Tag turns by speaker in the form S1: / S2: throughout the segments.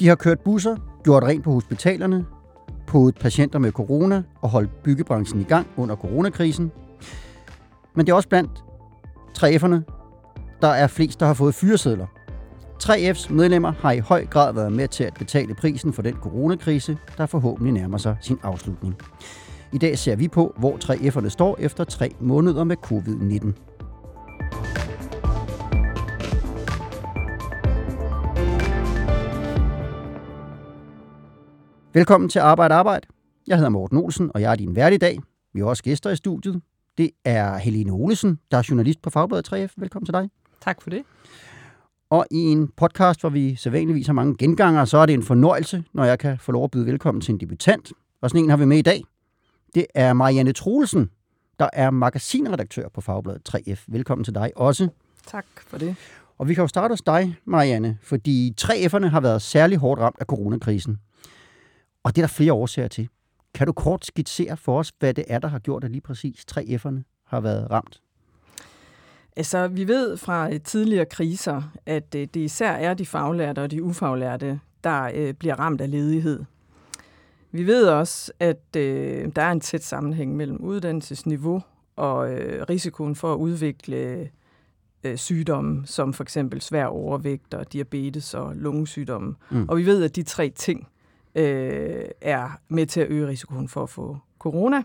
S1: De har kørt busser, gjort rent på hospitalerne, podet patienter med corona og holdt byggebranchen i gang under coronakrisen. Men det er også blandt 3F'erne, der er flest, der har fået fyresedler. 3F's medlemmer har i høj grad været med til at betale prisen for den coronakrise, der forhåbentlig nærmer sig sin afslutning. I dag ser vi på, hvor 3F'erne står efter tre måneder med covid-19. Velkommen til Arbejde Arbejde. Jeg hedder Morten Olsen, og jeg er din vært i dag. Vi har også gæster i studiet. Det er Helene Olesen, der er journalist på Fagbladet 3F. Velkommen til dig.
S2: Tak for det.
S1: Og i en podcast, hvor vi sædvanligvis har mange genganger, så er det en fornøjelse, når jeg kan få lov at byde velkommen til en debutant. Og sådan en har vi med i dag. Det er Marianne Troelsen, der er magasinredaktør på Fagbladet 3F. Velkommen til dig også.
S2: Tak for det.
S1: Og vi kan jo starte hos dig, Marianne, fordi 3F'erne har været særlig hårdt ramt af coronakrisen. Og det er der flere årsager til. Kan du kort skitsere for os, hvad det er, der har gjort, at lige præcis 3F'erne har været ramt?
S2: Altså, vi ved fra tidligere kriser, at øh, det især er de faglærte og de ufaglærte, der øh, bliver ramt af ledighed. Vi ved også, at øh, der er en tæt sammenhæng mellem uddannelsesniveau og øh, risikoen for at udvikle øh, sygdomme, som for eksempel svær overvægt og diabetes og lungesygdomme. Mm. Og vi ved, at de tre ting øh, er med til at øge risikoen for at få corona.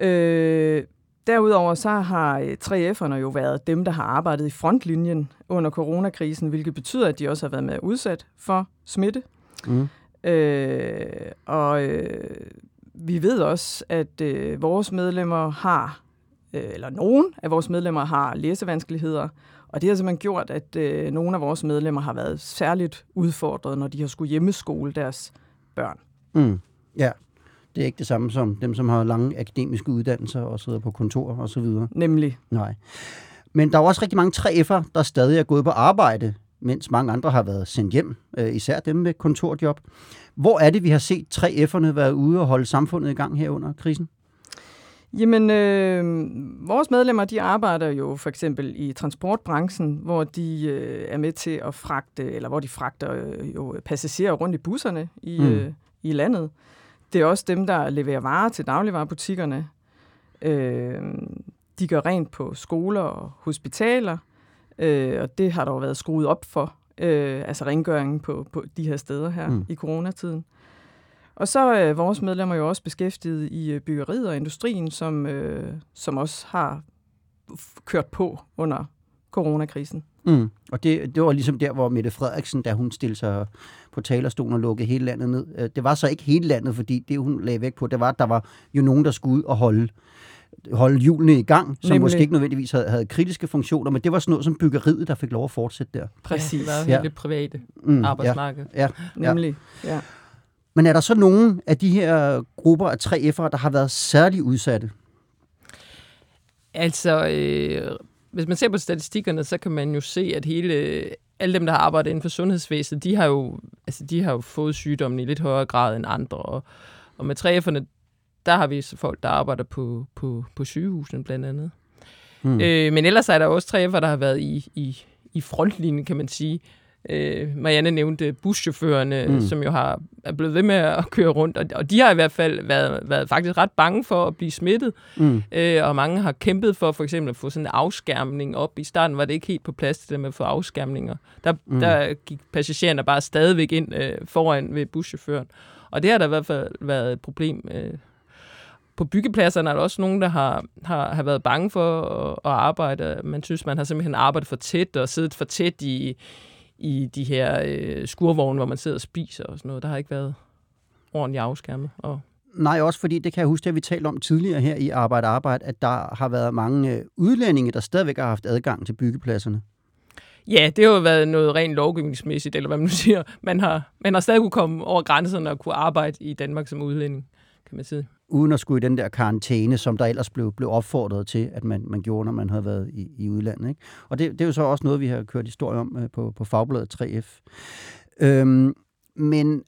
S2: Øh, derudover så har 3F'erne jo været dem, der har arbejdet i frontlinjen under coronakrisen, hvilket betyder, at de også har været med udsat for smitte. Mm. Øh, og øh, vi ved også, at øh, vores medlemmer har, øh, eller nogen af vores medlemmer har læsevanskeligheder, og det har simpelthen gjort, at øh, nogle af vores medlemmer har været særligt udfordret, når de har skulle hjemmeskole deres børn.
S1: Mm. Ja, det er ikke det samme som dem, som har lange akademiske uddannelser og sidder på kontor og så videre.
S2: Nemlig.
S1: Nej. Men der er også rigtig mange 3F'er, der stadig er gået på arbejde, mens mange andre har været sendt hjem, øh, især dem med kontorjob. Hvor er det, vi har set 3F'erne være ude og holde samfundet i gang her under krisen?
S2: Jamen, øh, vores medlemmer, de arbejder jo for eksempel i transportbranchen, hvor de øh, er med til at fragte, eller hvor de fragter øh, jo passagerer rundt i busserne i, mm. øh, i landet. Det er også dem, der leverer varer til dagligvarerbutikkerne. Øh, de gør rent på skoler og hospitaler, øh, og det har der jo været skruet op for, øh, altså rengøringen på, på de her steder her mm. i coronatiden. Og så er øh, vores medlemmer jo også beskæftiget i øh, byggeriet og industrien, som, øh, som også har kørt på under coronakrisen.
S1: Mm. Og det, det var ligesom der, hvor Mette Frederiksen, da hun stillede sig på talerstolen og lukkede hele landet ned. Øh, det var så ikke hele landet, fordi det, hun lagde væk på, det var, at der var jo nogen, der skulle ud og holde holde hjulene i gang, som Nemlig. måske ikke nødvendigvis havde, havde kritiske funktioner, men det var sådan noget som byggeriet, der fik lov at fortsætte der.
S2: Præcis.
S3: Ja, det var hele det private mm, arbejdsmarked.
S1: Ja, ja,
S2: Nemlig, ja.
S1: Men er der så nogen af de her grupper af 3F'ere, der har været særligt udsatte?
S3: Altså, øh, hvis man ser på statistikkerne, så kan man jo se, at hele, alle dem, der har arbejdet inden for sundhedsvæsenet, de har jo, altså, de har jo fået sygdommen i lidt højere grad end andre. Og, og med 3F'erne, der har vi så folk, der arbejder på, på, på sygehusene blandt andet. Hmm. Øh, men ellers er der også 3F'er, der har været i, i, i frontlinjen, kan man sige. Øh, Marianne nævnte buschaufførerne, mm. som jo har er blevet ved med at køre rundt, og, og de har i hvert fald været, været faktisk ret bange for at blive smittet, mm. øh, og mange har kæmpet for for eksempel at få sådan en afskærmning op. I starten var det ikke helt på plads det der med at få afskærmninger. Der, mm. der gik passagererne bare stadigvæk ind øh, foran ved buschaufføren, og det har der i hvert fald været et problem. Øh. På byggepladserne er der også nogen, der har, har, har været bange for at, at arbejde. Man synes, man har simpelthen arbejdet for tæt og siddet for tæt i i de her øh, skurvogne, hvor man sidder og spiser og sådan noget. Der har ikke været ordentligt afskærmet. Og
S1: Nej, også fordi, det kan jeg huske, at vi talte om tidligere her i Arbejde Arbejde, at der har været mange øh, udlændinge, der stadigvæk har haft adgang til byggepladserne.
S3: Ja, det har jo været noget rent lovgivningsmæssigt, eller hvad man nu siger. Man har, man har stadig kunne komme over grænserne og kunne arbejde i Danmark som udlænding, kan man sige
S1: uden at skulle i den der karantæne, som der ellers blev, blev opfordret til, at man, man gjorde, når man havde været i, i udlandet. Ikke? Og det, det er jo så også noget, vi har kørt historie om øh, på, på Fagbladet 3F. Øhm, men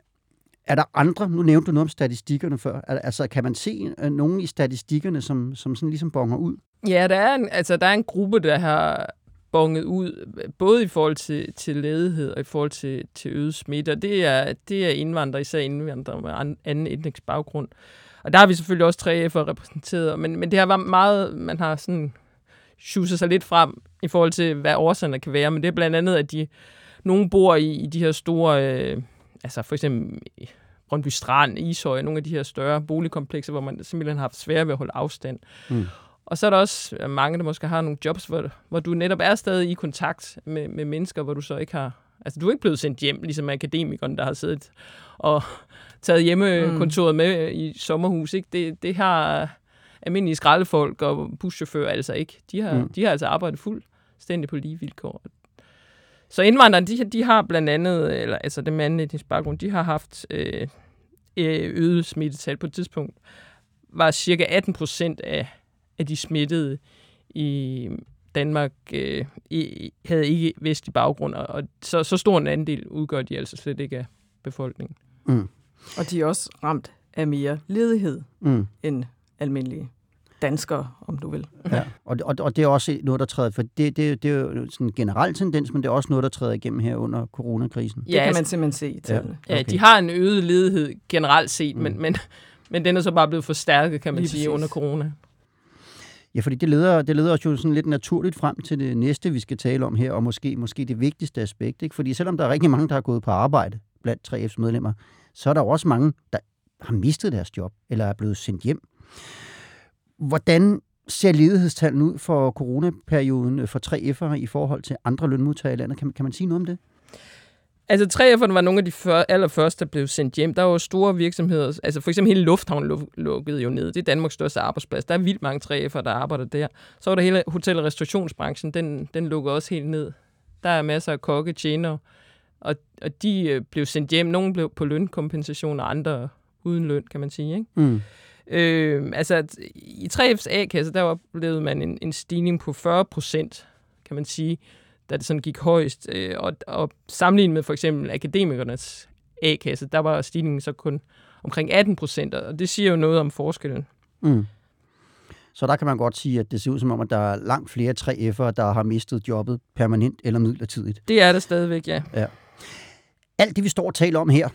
S1: Er der andre, nu nævnte du noget om statistikkerne før, altså kan man se øh, nogen i statistikkerne, som, som sådan ligesom bonger ud?
S3: Ja, der er en, altså, der er en gruppe, der har bonget ud, både i forhold til, til ledighed og i forhold til, til øget smitte, og det er, det er indvandrere, især indvandrere med anden etnisk baggrund. Og der har vi selvfølgelig også 3F'er repræsenteret, men, men det har været meget, man har sådan sjuset sig lidt frem i forhold til, hvad årsagerne kan være, men det er blandt andet, at de, nogen bor i, i de her store, øh, altså for eksempel Brøndby Strand, Ishøj, nogle af de her større boligkomplekser, hvor man simpelthen har haft svært ved at holde afstand. Mm. Og så er der også mange, der måske har nogle jobs, hvor, hvor du netop er stadig i kontakt med, med mennesker, hvor du så ikke har... Altså, du er ikke blevet sendt hjem, ligesom akademikeren, der har siddet og taget hjemmekontoret mm. med i sommerhus. Ikke? Det, det har almindelige skraldefolk og buschauffører altså ikke. De har, mm. de har altså arbejdet fuldstændig på lige vilkår. Så indvandrerne, de, de har blandt andet, eller altså det med anden baggrund, de har haft øh, øh, øget smittetal på et tidspunkt, var cirka 18 procent af, af de smittede i Danmark øh, i, havde ikke vestlig baggrund, og så, så stor en andel udgør de altså slet ikke af befolkningen. Mm.
S2: Og de er også ramt af mere ledighed mm. end almindelige danskere, om du vil.
S1: Ja, og, og, og det er også noget, der træder, for det, det, det er jo sådan en generel tendens, men det er også noget, der træder igennem her under coronakrisen.
S2: Ja, det kan man simpelthen se i tallene.
S3: Ja, okay. ja, de har en øget ledighed generelt set, mm. men, men, men den er så bare blevet forstærket, kan man Lige sige, præcis. under corona.
S1: Ja, fordi det leder, det leder os jo sådan lidt naturligt frem til det næste, vi skal tale om her, og måske, måske det vigtigste aspekt. Ikke? Fordi selvom der er rigtig mange, der har gået på arbejde blandt 3F's medlemmer, så er der jo også mange, der har mistet deres job, eller er blevet sendt hjem. Hvordan ser ledighedstallene ud for coronaperioden for 3F'ere i forhold til andre lønmodtagere i landet? Kan, kan man sige noget om det?
S3: Altså 3F'erne var nogle af de før, allerførste, der blev sendt hjem. Der var jo store virksomheder, altså for eksempel hele Lufthavn lukkede jo ned. Det er Danmarks største arbejdsplads. Der er vildt mange 3F'ere, der arbejder der. Så var der hele hotel- og restaurationsbranchen, den, den lukkede også helt ned. Der er masser af kokke, tjenere, og, og de øh, blev sendt hjem. Nogle blev på lønkompensation, og andre uden løn, kan man sige. Ikke? Mm. Øh, altså, i 3F's A-kasse, der oplevede man en, en stigning på 40 procent, kan man sige, da det sådan gik højst. Øh, og, og sammenlignet med for eksempel akademikernes A-kasse, der var stigningen så kun omkring 18 procent, og det siger jo noget om forskellen. Mm.
S1: Så der kan man godt sige, at det ser ud som om, at der er langt flere 3F'ere, der har mistet jobbet permanent eller midlertidigt.
S3: Det er det stadigvæk, ja. ja.
S1: Alt det, vi står og taler om her,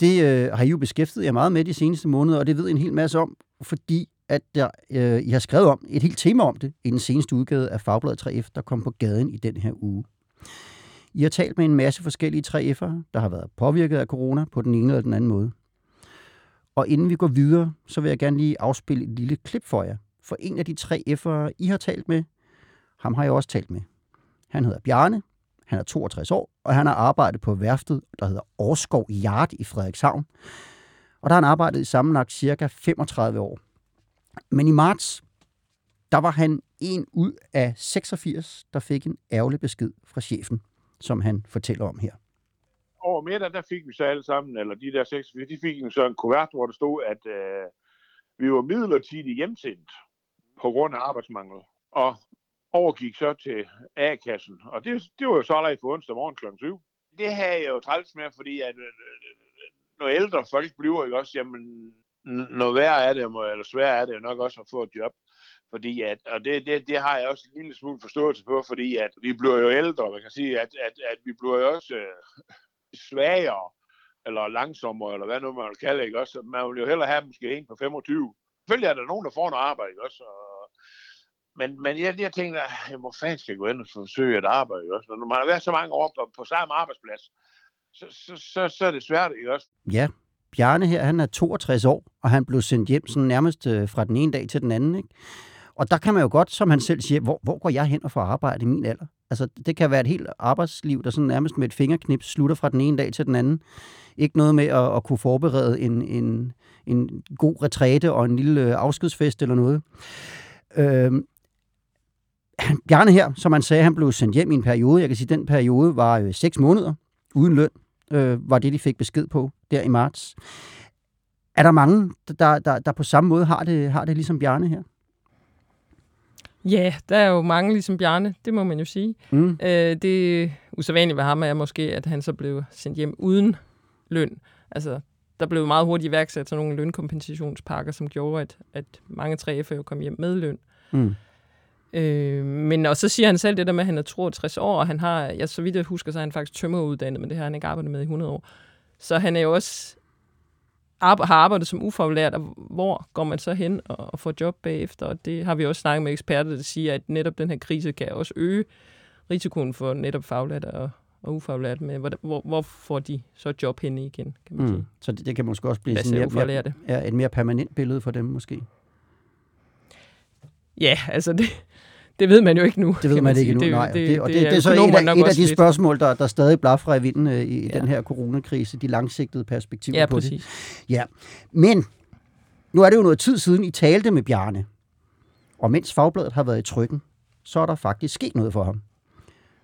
S1: det øh, har I jo beskæftiget jer meget med de seneste måneder, og det ved I en hel masse om, fordi at der, øh, I har skrevet om et helt tema om det i den seneste udgave af Fagbladet 3F, der kom på gaden i den her uge. I har talt med en masse forskellige 3F'ere, der har været påvirket af corona på den ene eller den anden måde. Og inden vi går videre, så vil jeg gerne lige afspille et lille klip for jer. For en af de 3F'ere, I har talt med, ham har jeg også talt med. Han hedder Bjarne, han er 62 år, og han har arbejdet på værftet, der hedder Årskov Yard i Frederikshavn. Og der har han arbejdet i sammenlagt cirka 35 år. Men i marts, der var han en ud af 86, der fik en ærgerlig besked fra chefen, som han fortæller om her.
S4: Over middag, der fik vi så alle sammen, eller de der 86, de fik så en kuvert, hvor der stod, at øh, vi var midlertidigt hjemsendt på grund af arbejdsmangel. Og overgik så til A-kassen, og det, det var jo så allerede på onsdag morgen kl. 7. Det havde jeg jo træls med, fordi at, øh, øh, øh, når ældre folk bliver, ikke også, jamen, noget værre er det, eller svært er det jo nok også at få et job. Fordi at, og det, det, det har jeg også en lille smule forståelse på, fordi at vi bliver jo ældre, man kan sige, at, at, at vi bliver jo også øh, svagere, eller langsommere, eller hvad nu man vil kalde det, ikke også? Man vil jo hellere have måske en på 25. Selvfølgelig er der nogen, der får noget arbejde, ikke også? Og, men, men jeg, jeg tænkte, hvor fanden skal jeg gå ind og forsøge at arbejde, ikke også? Når man har været så mange år på, på samme arbejdsplads, så, så, så, så er det svært, ikke også?
S1: Ja, Bjarne her, han er 62 år, og han blev sendt hjem sådan nærmest øh, fra den ene dag til den anden, ikke? Og der kan man jo godt, som han selv siger, hvor, hvor går jeg hen og får arbejde i min alder? Altså, det kan være et helt arbejdsliv, der sådan nærmest med et fingerknip slutter fra den ene dag til den anden. Ikke noget med at, at kunne forberede en, en, en god retræte og en lille øh, afskedsfest eller noget. Øhm, Bjarne her, som han sagde, han blev sendt hjem i en periode. Jeg kan sige, at den periode var øh, seks måneder uden løn, øh, var det, de fik besked på der i marts. Er der mange, der, der, der på samme måde har det, har det ligesom Bjarne her?
S3: Ja, der er jo mange ligesom Bjarne, det må man jo sige. Mm. Øh, det usædvanlige ved ham er måske, at han så blev sendt hjem uden løn. Altså, der blev meget hurtigt iværksat sådan nogle lønkompensationspakker, som gjorde, at, at mange 3F'er jo kom hjem med løn.
S1: Mm.
S3: Øh, men og så siger han selv det der med, at han er 62 år, og han har, jeg så vidt jeg husker, så er han faktisk tømmeruddannet, men det har han ikke arbejdet med i 100 år. Så han er jo også har arbejdet som ufaglært, og hvor går man så hen og, og får job bagefter? Og det har vi også snakket med eksperter, der siger, at netop den her krise kan også øge risikoen for netop faglært og, og ufaglært med, hvor, hvor, hvor får de så job henne igen, kan man
S1: Mm.
S3: sige.
S1: Så det, det kan måske også blive
S3: Hvad
S1: sådan mere, mere, ja, et mere permanent billede for dem måske.
S3: Ja, altså det, det ved man jo ikke nu.
S1: Det ved man
S3: sige.
S1: ikke endnu,
S3: Det,
S1: nej.
S3: det,
S1: Det, det, og det, det,
S3: er
S1: det er så et af,
S3: nok
S1: et af de
S3: lidt-
S1: spørgsmål, der, der stadig blafrer i vinden øh, i
S3: Ja.
S1: den her coronakrise, de langsigtede perspektiver
S3: Ja,
S1: på det.
S3: præcis.
S1: Ja, men nu er det jo noget tid siden, I talte med Bjarne. Og mens fagbladet har været i trykken, så er der faktisk sket noget for ham.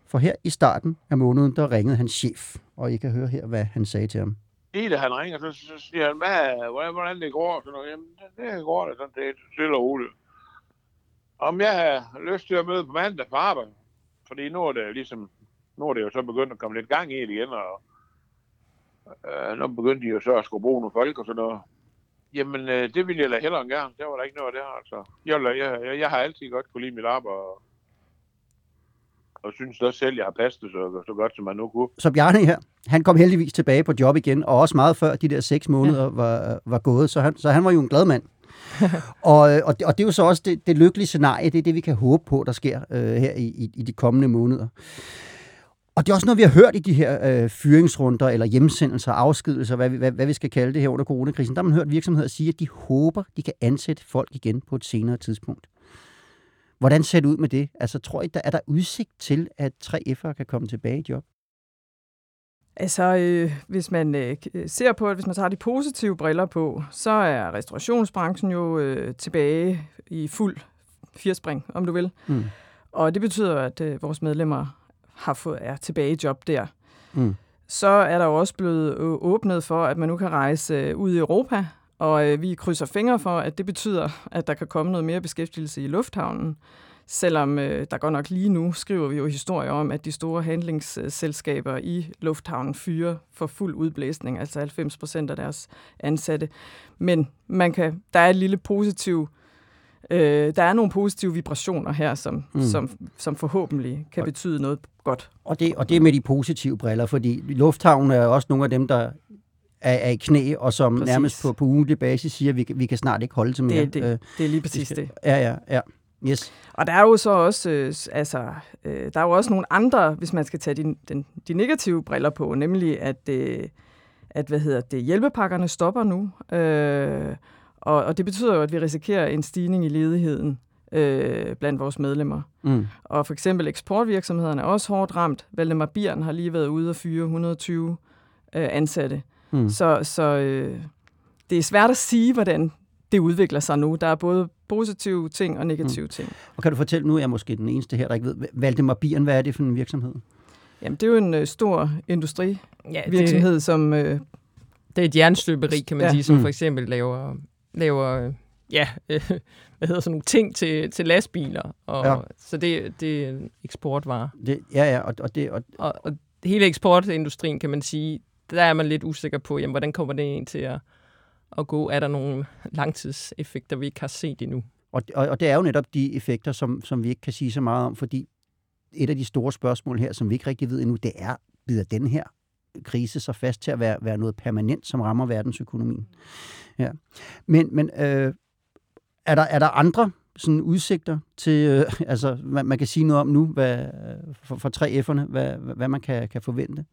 S1: For her i starten af måneden, der ringede hans chef, og I kan høre her, hvad han sagde til ham.
S4: Lige da han ringer, så, så siger han, hvad, hvordan, hvordan det går? Så noget, Jamen, det, det går da sådan set stille og roligt. Om jeg har lyst til at møde på mandag på arbejde, fordi nu er det ligesom, nu er det jo så begyndt at komme lidt gang i det igen, og øh, nu begyndte de jo så at skulle bruge nogle folk og sådan noget. Jamen, øh, det ville jeg da hellere end gerne. Det var der ikke noget af det her, altså. Jeg, jeg, jeg, jeg har altid godt kunne lide mit arbejde, og, og synes også selv, jeg har passet det så, så godt, som man nu kunne.
S1: Så Bjarne her, han kom heldigvis tilbage på job igen, og også meget før de der seks måneder ja. var, var gået, så han, så han var jo en glad mand. og, og, det, og det er jo så også det, det lykkelige scenarie, det er det, vi kan håbe på, der sker øh, her i, i, i de kommende måneder. Og det er også noget, vi har hørt i de her øh, fyringsrunder, eller hjemsendelser, afskedelser, hvad hvad, hvad vi skal kalde det her under coronakrisen. Der har man hørt virksomheder sige, at de håber, de kan ansætte folk igen på et senere tidspunkt. Hvordan ser det ud med det? Altså, tror I, der er der udsigt til, at 3F'ere kan komme tilbage i job?
S2: Altså, øh, hvis man øh, k- ser på, at hvis man tager de positive briller på, så er restaurationsbranchen jo øh, tilbage i fuld firspring, om du vil.
S1: Mm.
S2: Og det betyder, at øh, vores medlemmer har fået, er tilbage i job der.
S1: Mm.
S2: Så er der jo også blevet øh, åbnet for, at man nu kan rejse øh, ud i Europa, og øh, vi krydser fingre for, at det betyder, at der kan komme noget mere beskæftigelse i lufthavnen. Selvom øh, der godt nok lige nu skriver vi jo historier om, at de store handlingsselskaber i lufthavnen fyrer for fuld udblæsning, altså 90 procent af deres ansatte. Men man kan, der er et lille positiv, øh, der er nogle positive vibrationer her, som,
S1: Mm.
S2: som, som forhåbentlig kan
S1: Og-
S2: betyde noget godt.
S1: Og det, og det er med de positive briller, fordi lufthavnen er også nogle af dem, der er, er i knæ, og som Præcis. Nærmest på, på ugentlig basis siger, at vi, kan- vi kan snart ikke holde til mere.
S2: Det, det,
S1: Øh,
S2: det er lige præcis det.
S1: Ja, ja, ja. Yes.
S2: Og der er jo så også, øh, altså, øh, der er jo også nogle andre, hvis man skal tage de, den, de negative briller på, nemlig at, øh, at hvad hedder det, hjælpepakkerne stopper nu. Øh, og, og det betyder jo, at vi risikerer en stigning i ledigheden øh, blandt vores medlemmer.
S1: Mm.
S2: Og for eksempel eksportvirksomhederne er også hårdt ramt. Valdemar Bieren har lige været ude og fyre 120 øh, ansatte.
S1: Mm.
S2: Så, så øh, det er svært at sige, hvordan det udvikler sig nu. Der er både positive ting og negative mm. ting.
S1: Og kan du fortælle, nu er jeg måske den eneste her, der ikke ved, Valdemar Bieren, hvad er det for en virksomhed?
S2: Jamen, det er jo en øh, stor industrivirksomhed,
S3: Ja, det,
S2: som... Øh,
S3: det er et jernstøberi, kan man
S2: Ja.
S3: sige, som
S1: Mm.
S3: for eksempel laver, laver ja, øh, hvad hedder sådan nogle ting til, til lastbiler. Og,
S1: Ja.
S3: Så det, det er en eksportvare.
S1: Det, ja, ja, og, og, det, og,
S3: Og, og hele eksportindustrien, kan man sige, der er man lidt usikker på, jamen, hvordan kommer det ind til at, at gå? Er der nogle langtidseffekter, vi ikke har set endnu?
S1: og, og, og det er jo netop de effekter, som, som vi ikke kan sige så meget om, fordi et af de store spørgsmål her, som vi ikke rigtig ved endnu, det er, bider den her krise så fast til at være, være noget permanent, som rammer verdensøkonomien. Ja. Men, men øh, er, der, er der andre sådan udsigter til, øh, altså man, man kan sige noget om nu, hvad, for, for 3F'erne, hvad, hvad man kan, kan forvente?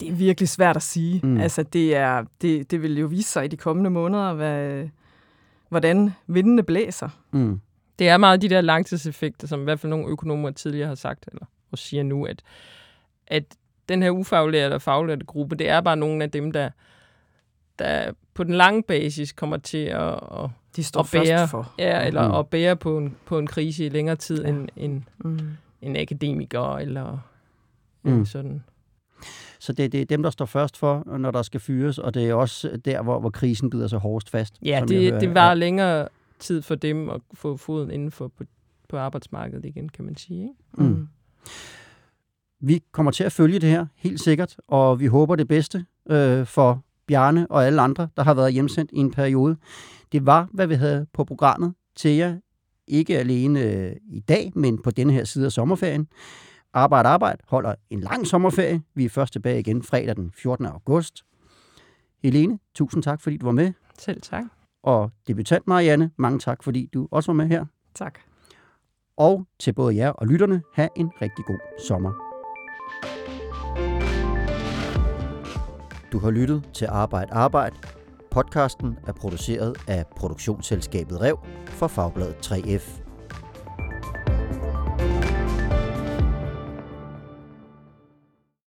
S2: Det er virkelig svært at sige.
S1: Mm.
S2: Altså, det, er, det, det vil jo vise sig i de kommende måneder, hvad, hvordan vindene blæser.
S1: Mm.
S3: Det er meget de der langtidseffekter, som i hvert fald nogle økonomer tidligere har sagt, eller og siger nu, at, at den her ufaglærte og faglærte gruppe, det er bare nogle af dem, der, der på den lange basis kommer til at, at
S2: De står
S3: Og bære.
S2: først for.
S3: ja, eller
S1: Mm.
S3: at bære på en, på en krise i længere tid
S2: Ja.
S3: end, end
S2: Mm.
S3: en akademiker eller
S1: mm.
S3: sådan.
S1: Så det, det er dem, der står først for, når der skal fyres, og det er også der, hvor, hvor krisen bider sig hårdest fast.
S3: Ja, det,
S1: hører.
S3: det var længere tid for dem at få foden inden for på, på arbejdsmarkedet igen, kan man sige. Ikke?
S1: Mm.
S2: Mm.
S1: Vi kommer til at følge det her, helt sikkert, og vi håber det bedste øh, for Bjarne og alle andre, der har været hjemsendt i en periode. Det var, hvad vi havde på programmet til jer. Ikke alene øh, i dag, men på denne her side af sommerferien. Arbejde Arbejde holder en lang sommerferie. Vi er først tilbage igen fredag den 14. august. Helene, tusind tak, fordi du var med.
S3: Selv tak.
S1: Og debutant Marianne, mange tak, fordi du også var med her.
S2: Tak.
S1: Og til både jer og lytterne, have en rigtig god sommer. Du har lyttet til Arbejde Arbejde. Podcasten er produceret af produktionsselskabet Rev for Fagbladet 3F.